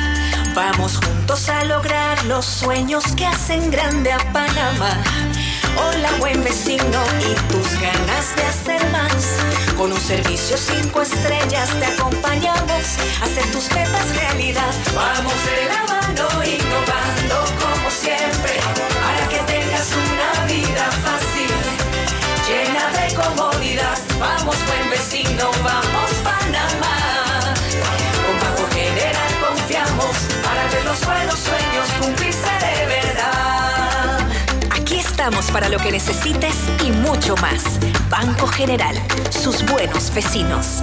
Vamos juntos a lograr los sueños que hacen grande a Panamá. Hola buen vecino y tus ganas de hacer más. Con un servicio cinco estrellas te acompañamos a hacer tus metas realidad. Vamos de la mano innovando como siempre para que tengas una vida fácil, llena de comodidad. Vamos buen vecino, vamos para lo que necesites y mucho más. Banco General, sus buenos vecinos.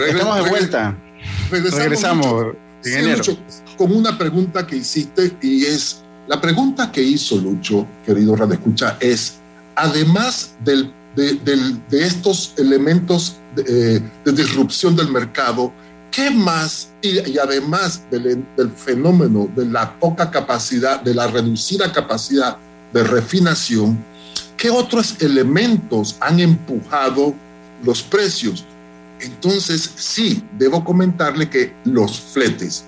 Estamos de vuelta. Regresamos, Regresamos, Lucho. Sí, ingeniero. Lucho, con una pregunta que hiciste y es, la pregunta que hizo Lucho, querido Radio Escucha, es, además del- de, del- de estos elementos de, eh, de disrupción del mercado, ¿qué más? Y, y además del, del fenómeno de la poca capacidad, de la reducida capacidad de refinación, ¿qué otros elementos han empujado los precios? Entonces, sí, debo comentarle que los fletes.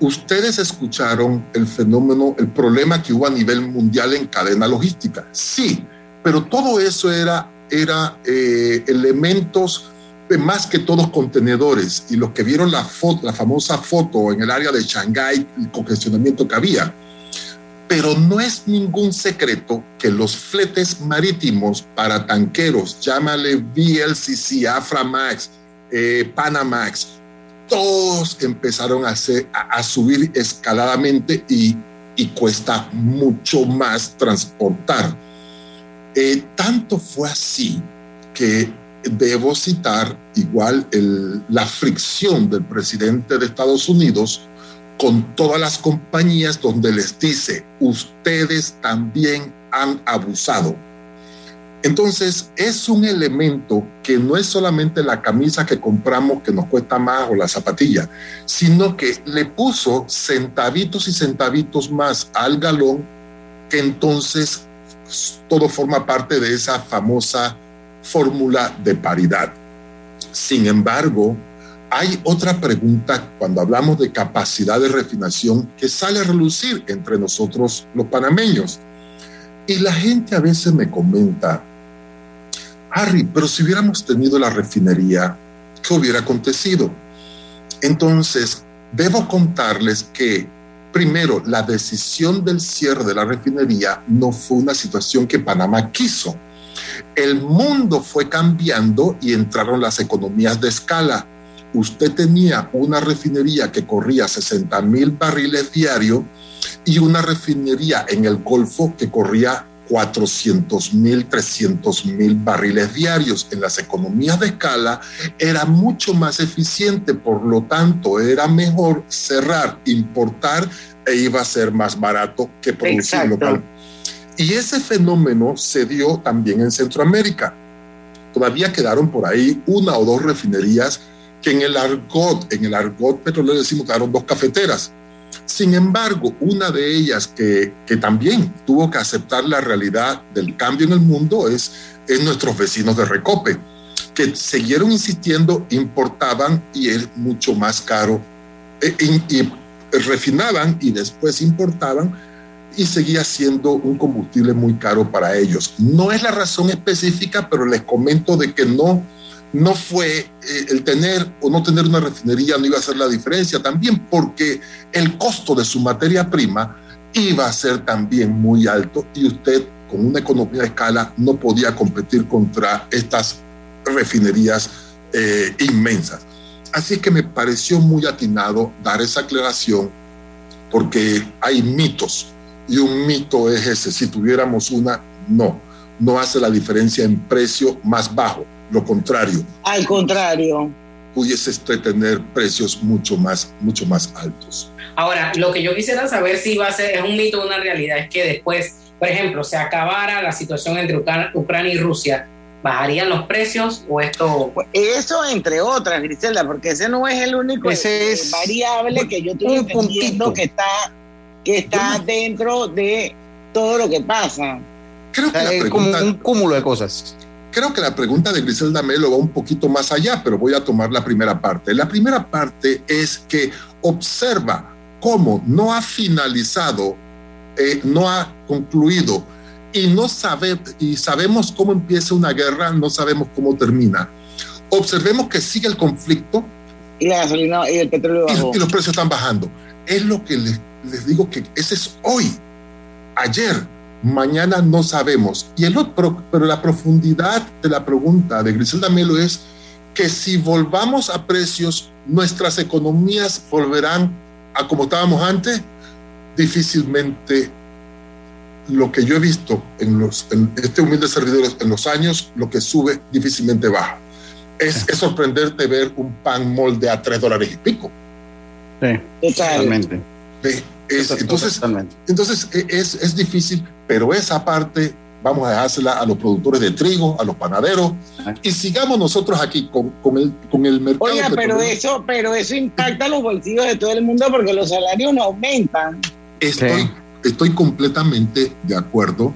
Ustedes escucharon el fenómeno, el problema que hubo a nivel mundial en cadena logística. Sí, pero todo eso era, era eh, elementos más que todos contenedores y los que vieron la, foto, la famosa foto en el área de Shanghái, el congestionamiento que había. Pero no es ningún secreto que los fletes marítimos para tanqueros, llámale VLCC, Aframax, eh, Panamax, todos empezaron a, subir escaladamente y, y, cuesta mucho más transportar. Eh, tanto fue así que debo citar igual la fricción del presidente de Estados Unidos con todas las compañías donde les dice, ustedes también han abusado. Entonces, es un elemento que no es solamente la camisa que compramos que nos cuesta más o la zapatilla, sino que le puso centavitos y centavitos más al galón, que entonces todo forma parte de esa famosa fórmula de paridad. Sin embargo, hay otra pregunta cuando hablamos de capacidad de refinación que sale a relucir entre nosotros los panameños. Y la gente a veces me comenta, Harry, pero si hubiéramos tenido la refinería, ¿qué hubiera acontecido? Entonces, debo contarles que, primero, la decisión del cierre de la refinería no fue una situación que Panamá quiso el mundo fue cambiando y entraron las economías de escala. Usted tenía una refinería que corría 60 mil barriles diarios y una refinería en el Golfo que corría 400 mil, 300 mil barriles diarios. En las economías de escala era mucho más eficiente, por lo tanto era mejor cerrar, importar e iba a ser más barato que producir local. Y ese fenómeno se dio también en Centroamérica. Todavía quedaron por ahí una o dos refinerías que en el argot, en el argot petrolero decimos que quedaron dos cafeteras. Sin embargo, una de ellas que, que, también tuvo que aceptar la realidad del cambio en el mundo es, es nuestros vecinos de Recope, que siguieron insistiendo, importaban y es mucho más caro, eh, y refinaban y después importaban y seguía siendo un combustible muy caro para ellos. No es la razón específica, pero les comento de que no, no fue eh, el tener o no tener una refinería no iba a hacer la diferencia, también porque el costo de su materia prima iba a ser también muy alto y usted con una economía de escala no podía competir contra estas refinerías eh, inmensas. Así que me pareció muy atinado dar esa aclaración porque hay mitos y un mito es ese, si tuviéramos una, no, no hace la diferencia en precio más bajo, lo contrario. Al contrario. Pudiese tener precios mucho más, mucho más altos. Ahora, lo que yo quisiera saber si va a ser, es un mito o una realidad, es que después, por ejemplo, se acabara la situación entre Ucrania y Rusia, ¿bajarían los precios o esto? Eso entre otras, Griselda, porque ese no es el único ese es variable que yo estoy entendiendo que está que está dentro de todo lo que pasa. Creo que es como un cúmulo de cosas. Creo que la pregunta de Griselda Melo va un poquito más allá, pero voy a tomar la primera parte. La primera parte es que observa cómo no ha finalizado, eh, no ha concluido y no sabe, y sabemos cómo empieza una guerra, no sabemos cómo termina. Observemos que sigue el conflicto. Y la gasolina y el petróleo y, y los precios están bajando. Es lo que les les digo que ese es hoy, ayer, mañana no sabemos. Y el otro, pero la profundidad de la pregunta de Griselda Melo es que si volvamos a precios, nuestras economías volverán a como estábamos antes, difícilmente lo que yo he visto en, los, en este humilde servidor en los años, lo que sube difícilmente baja. Es, es sorprenderte ver un pan molde a tres dólares y pico. Sí, totalmente entonces, entonces e, es, es, difícil, pero esa parte vamos a dejársela a los productores de trigo, a los panaderos, y sigamos nosotros aquí con, con, el, con el mercado. Oiga, pero eso, pero eso impacta los bolsillos de todo el mundo porque los salarios no aumentan. Estoy, estoy completamente de acuerdo.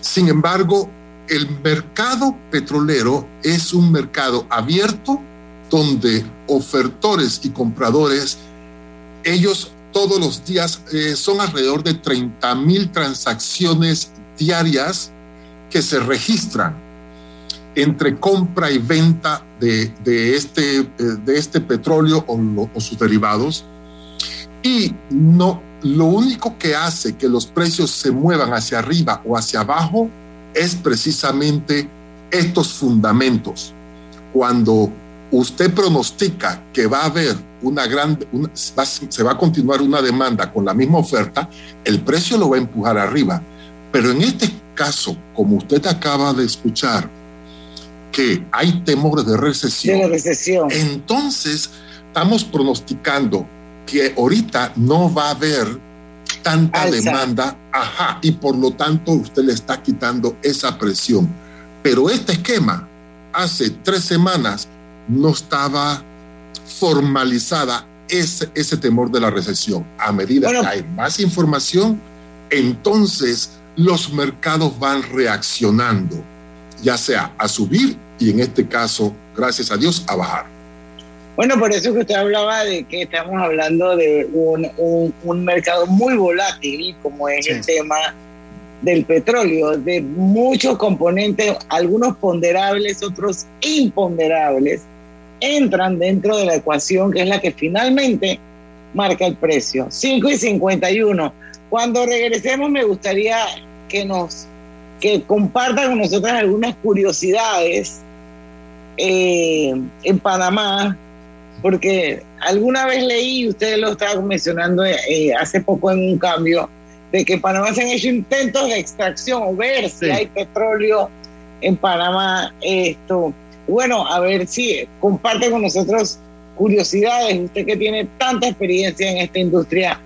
Sin embargo, el mercado petrolero es un mercado abierto donde ofertores y compradores, ellos todos los días, eh, son alrededor de 30 mil transacciones diarias que se registran entre compra y venta de, de este, eh, de este petróleo o, o sus derivados. Y no, lo único que hace que los precios se muevan hacia arriba o hacia abajo es precisamente estos fundamentos. Cuando usted pronostica que va a haber una gran, una- va- se va a continuar una demanda con la misma oferta, el precio lo va a empujar arriba. Pero en este caso, como usted acaba de escuchar, que hay temores de recesión, De la recesión. entonces estamos pronosticando que ahorita no va a haber tanta Alza. demanda, ajá, y por lo tanto usted le está quitando esa presión. Pero este esquema hace tres semanas no estaba formalizada ese, ese temor de la recesión. A medida que hay más información, entonces los mercados van reaccionando, ya sea a subir y en este caso, gracias a Dios, a bajar. Bueno, por eso que usted hablaba de que estamos hablando de un, un- un mercado muy volátil, como es el tema del petróleo, de muchos componentes, algunos ponderables, otros imponderables, entran dentro de la ecuación que es la que finalmente marca el precio. 5 y 51. Cuando regresemos me gustaría que nos que compartan con nosotros algunas curiosidades eh, en Panamá, porque alguna vez leí, ustedes lo estaban mencionando eh, hace poco en un cambio, de que en Panamá se han hecho intentos de extracción o ver si hay petróleo en Panamá. Esto, bueno, a ver si comparte con nosotros curiosidades, usted que tiene tanta experiencia en esta industria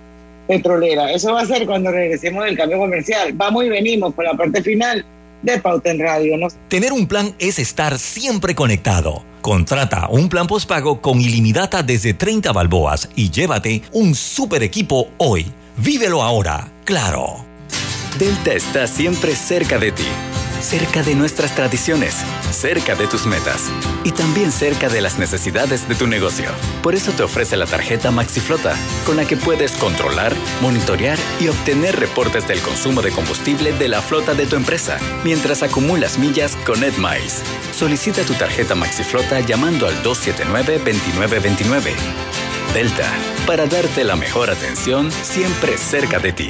petrolera. Eso va a ser cuando regresemos del cambio comercial. Vamos y venimos por la parte final de Pauta en Radio. ¿no? Tener un plan es estar siempre conectado. Contrata un plan postpago con ilimitada desde 30 balboas y llévate un super equipo hoy. Vívelo ahora, claro. Delta está siempre cerca de ti, cerca de nuestras tradiciones, cerca de tus metas y también cerca de las necesidades de tu negocio. Por eso te ofrece la tarjeta MaxiFlota, con la que puedes controlar, monitorear y obtener reportes del consumo de combustible de la flota de tu empresa, mientras acumulas millas con EdMiles. Solicita tu tarjeta MaxiFlota llamando al 279-2929. Delta, para darte la mejor atención siempre cerca de ti.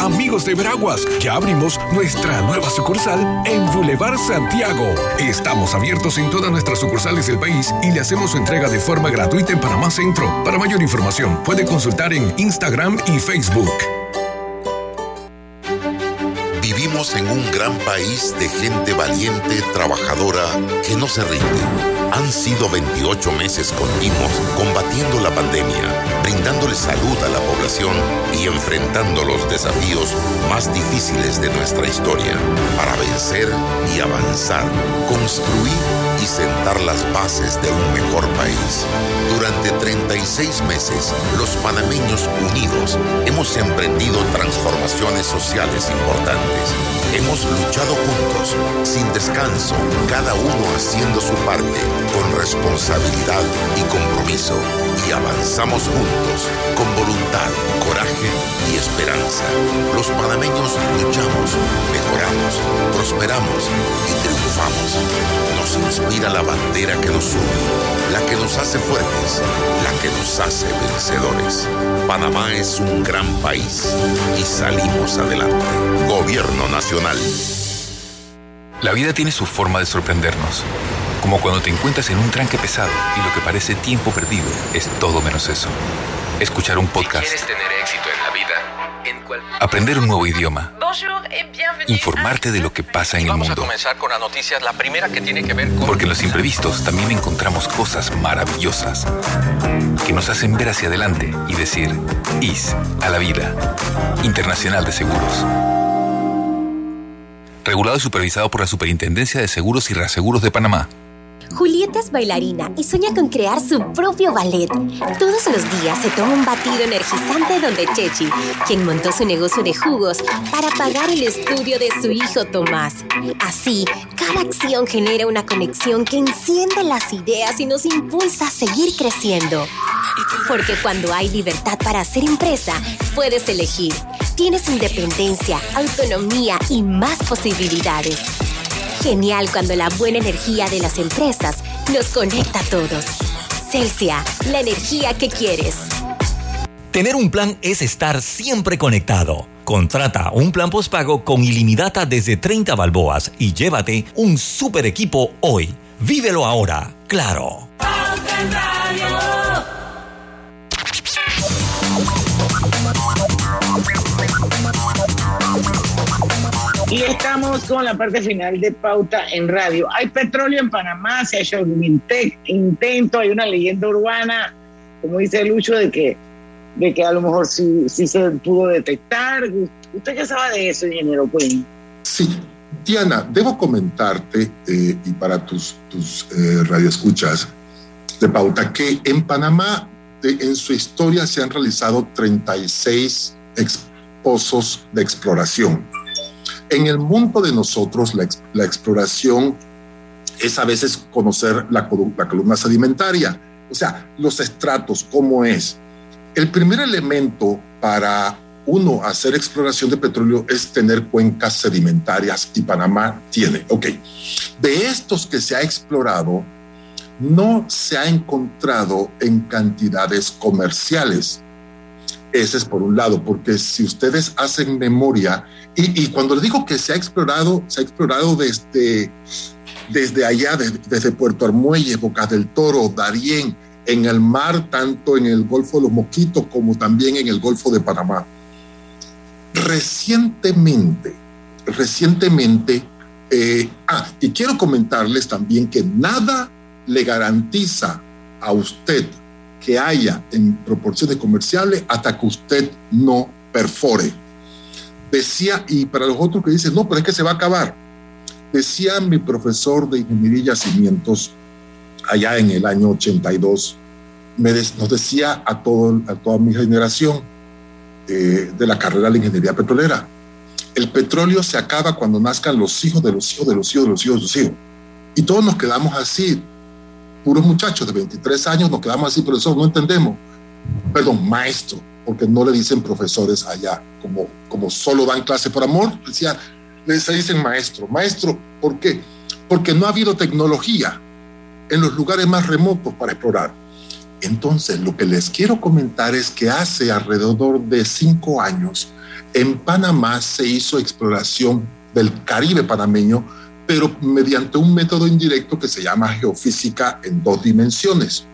Amigos de Veraguas, ya abrimos nuestra nueva sucursal en Boulevard Santiago. Estamos abiertos en todas nuestras sucursales del país y le hacemos su entrega de forma gratuita en Panamá Centro. Para mayor información, puede consultar en Instagram y Facebook. Vivimos en un gran país de gente valiente, trabajadora, que no se rinde. Han sido 28 meses continuos combatiendo la pandemia, brindándole salud a la población y enfrentando los desafíos más difíciles de nuestra historia para vencer y avanzar, construir y sentar las bases de un mejor país. Durante 36 meses, los panameños unidos hemos emprendido transformaciones sociales importantes. Hemos luchado juntos, sin descanso, cada uno haciendo su parte, con responsabilidad y compromiso. Y avanzamos juntos, con voluntad, coraje y esperanza. Los panameños luchamos, mejoramos, prosperamos y triunfamos. Nos inspira la bandera que nos une, la que nos hace fuertes, la que nos hace vencedores. Panamá es un gran país y salimos adelante. Gobierno Nacional. La vida tiene su forma de sorprendernos. Como cuando te encuentras en un tranque pesado y lo que parece tiempo perdido es todo menos eso. Escuchar un podcast, tener éxito en la vida, en cual... aprender un nuevo idioma, informarte de lo que pasa en el Vamos a mundo. comenzar con las noticias, la primera que tiene que ver con... Porque en los imprevistos también encontramos cosas maravillosas que nos hacen ver hacia adelante y decir, IS a la vida. Internacional de Seguros. Regulado y supervisado por la Superintendencia de Seguros y Reaseguros de Panamá. Julieta es bailarina y sueña con crear su propio ballet. Todos los días se toma un batido energizante donde Chechi, quien montó su negocio de jugos para pagar el estudio de su hijo Tomás. Así, cada acción genera una conexión que enciende las ideas y nos impulsa a seguir creciendo. Porque cuando hay libertad para hacer empresa, puedes elegir. Tienes independencia, autonomía y más posibilidades. Genial cuando la buena energía de las empresas nos conecta a todos. Celsia, la energía que quieres. Tener un plan es estar siempre conectado. Contrata un plan postpago con ilimitada desde 30 balboas y llévate un super equipo hoy. Vívelo ahora, claro. Y estamos con la parte final de Pauta en Radio. Hay petróleo en Panamá, se ha hecho un inte- intento, hay una leyenda urbana, como dice Lucho, de que, de que a lo mejor sí, sí se pudo detectar. ¿Usted qué sabe de eso, ingeniero Quinn? Sí, Diana, debo comentarte, eh, y para tus, tus eh, radioescuchas de pauta, que en Panamá, de- en su historia, se han realizado 36 ex- pozos de exploración. En el mundo de nosotros, la, la exploración es a veces conocer la, la columna sedimentaria, o sea, los estratos, cómo es. El primer elemento para uno hacer exploración de petróleo es tener cuencas sedimentarias y Panamá tiene. Ok, de estos que se ha explorado, no se ha encontrado en cantidades comerciales. Ese es por un lado, porque si ustedes hacen memoria, y, cuando les digo que se ha explorado, se ha explorado desde, desde allá, de- desde Puerto Armuelles, Bocas del Toro, Darién, en el mar, tanto en el Golfo de los Mosquitos como también en el Golfo de Panamá. Recientemente, recientemente, eh, ah, y quiero comentarles también que nada le garantiza a usted que haya en proporciones comerciales hasta que usted no perfore. Decía, y para los otros que dicen, no, pero es que se va a acabar. Decía mi profesor de Ingeniería y Yacimientos allá en el año 82, me des- nos decía a, todo, a toda mi generación eh, de la carrera de la ingeniería petrolera, el petróleo se acaba cuando nazcan los hijos de los hijos de los hijos de los hijos de los hijos. Y todos nos quedamos así, puros muchachos de 23 años, nos quedamos así, profesor, no entendemos. Perdón, maestro, porque no le dicen profesores allá, como, como solo dan clase por amor, decía, les dicen maestro. Maestro, ¿por qué? Porque no ha habido tecnología en los lugares más remotos para explorar. Entonces, lo que les quiero comentar es que hace alrededor de cinco años, en Panamá se hizo exploración del Caribe panameño, pero mediante un método indirecto que se llama geofísica en dos dimensiones.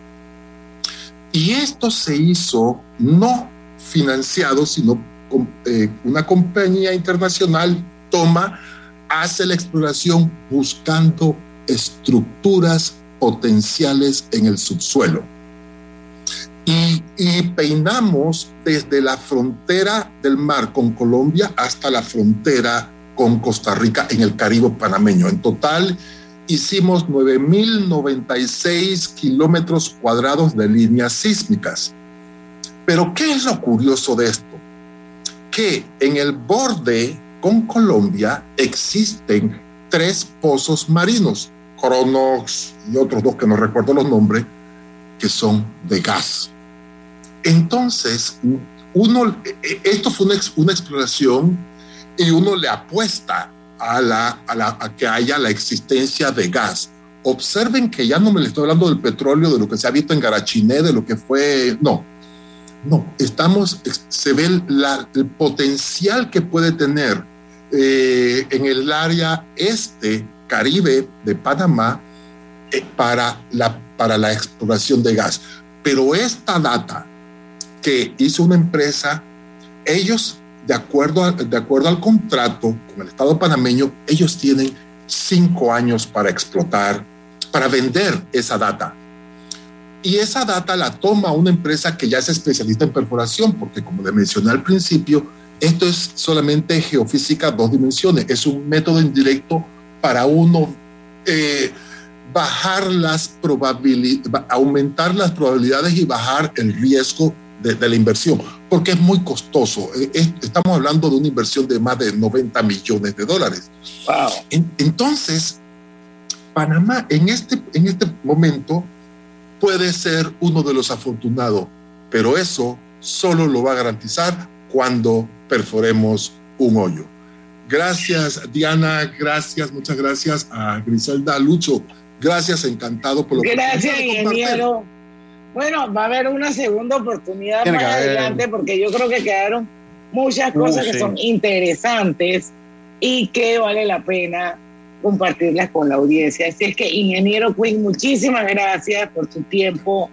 Y esto se hizo no financiado, sino con, eh, una compañía internacional toma, hace la exploración buscando estructuras potenciales en el subsuelo. Y, y peinamos desde la frontera del mar con Colombia hasta la frontera con Costa Rica en el Caribe panameño. En total hicimos 9.096 kilómetros cuadrados de líneas sísmicas. Pero ¿qué es lo curioso de esto? Que en el borde con Colombia existen tres pozos marinos, Cronox y otros dos que no recuerdo los nombres, que son de gas. Entonces, uno, esto fue una, una exploración y uno le apuesta a, la, a, la, a, que haya la existencia de gas. Observen que ya no me le estoy hablando del petróleo, de lo que se ha visto en Garachiné, de lo que fue, no, no, estamos, se ve la, el potencial que puede tener eh, en el área este, Caribe de Panamá, eh, para, la, para la exploración de gas. Pero esta data que hizo una empresa, ellos de acuerdo, de acuerdo al contrato con el Estado panameño, ellos tienen cinco años para explotar, para vender esa data. Y esa data la toma una empresa que ya es especialista en perforación, porque como le mencioné al principio, esto es solamente geofísica dos dimensiones, es un método indirecto para uno eh, bajar las probabilidades, aumentar las probabilidades y bajar el riesgo de, de, la inversión, porque es muy costoso. Eh, es, estamos hablando de una inversión de más de 90 millones de dólares. Wow. En, entonces, Panamá en este, en este momento puede ser uno de los afortunados, pero eso solo lo va a garantizar cuando perforemos un hoyo. Gracias, Diana. Gracias, muchas gracias a Griselda Lucho. Gracias, encantado por lo Gracias, ingeniero. Bueno, va a haber una segunda oportunidad más adelante porque yo creo que quedaron muchas cosas uh, que sí. son interesantes y que vale la pena compartirlas con la audiencia. Así es que, ingeniero Quinn, muchísimas gracias por su tiempo,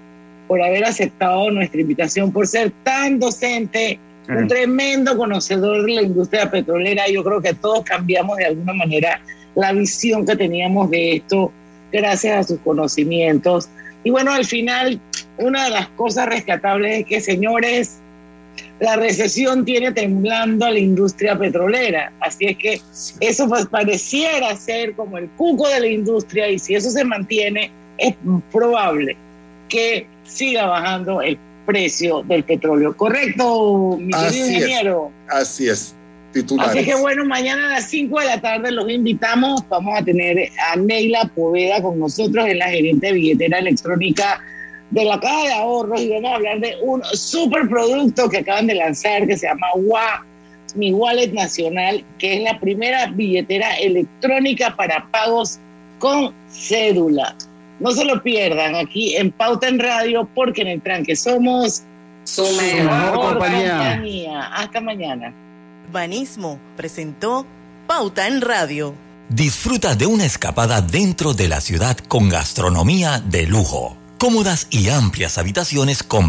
por haber aceptado nuestra invitación, por ser tan docente, un tremendo conocedor de la industria petrolera. Yo creo que todos cambiamos de alguna manera la visión que teníamos de esto gracias a sus conocimientos. Y bueno, al final, una de las cosas rescatables es que, señores, la recesión tiene temblando a la industria petrolera. Así es que eso pues pareciera ser como el cuco de la industria y si eso se mantiene, es probable que siga bajando el precio del petróleo. ¿Correcto, mi querido Así ingeniero? Es, así es. Titulares. Así que bueno, mañana a las 5 de la tarde los invitamos. Vamos a tener a Neila Poveda con nosotros, en la gerente de billetera electrónica de la Caja de Ahorros y vamos a hablar de un super producto que acaban de lanzar que se llama WA, mi Wallet Nacional, que es la primera billetera electrónica para pagos con cédula. No se lo pierdan aquí en Pauta en Radio porque en el tranque somos su mejor compañía. compañía. Hasta mañana. Banismo presentó Pauta en Radio. Disfruta de una escapada dentro de la ciudad con gastronomía de lujo, cómodas y amplias habitaciones con balcón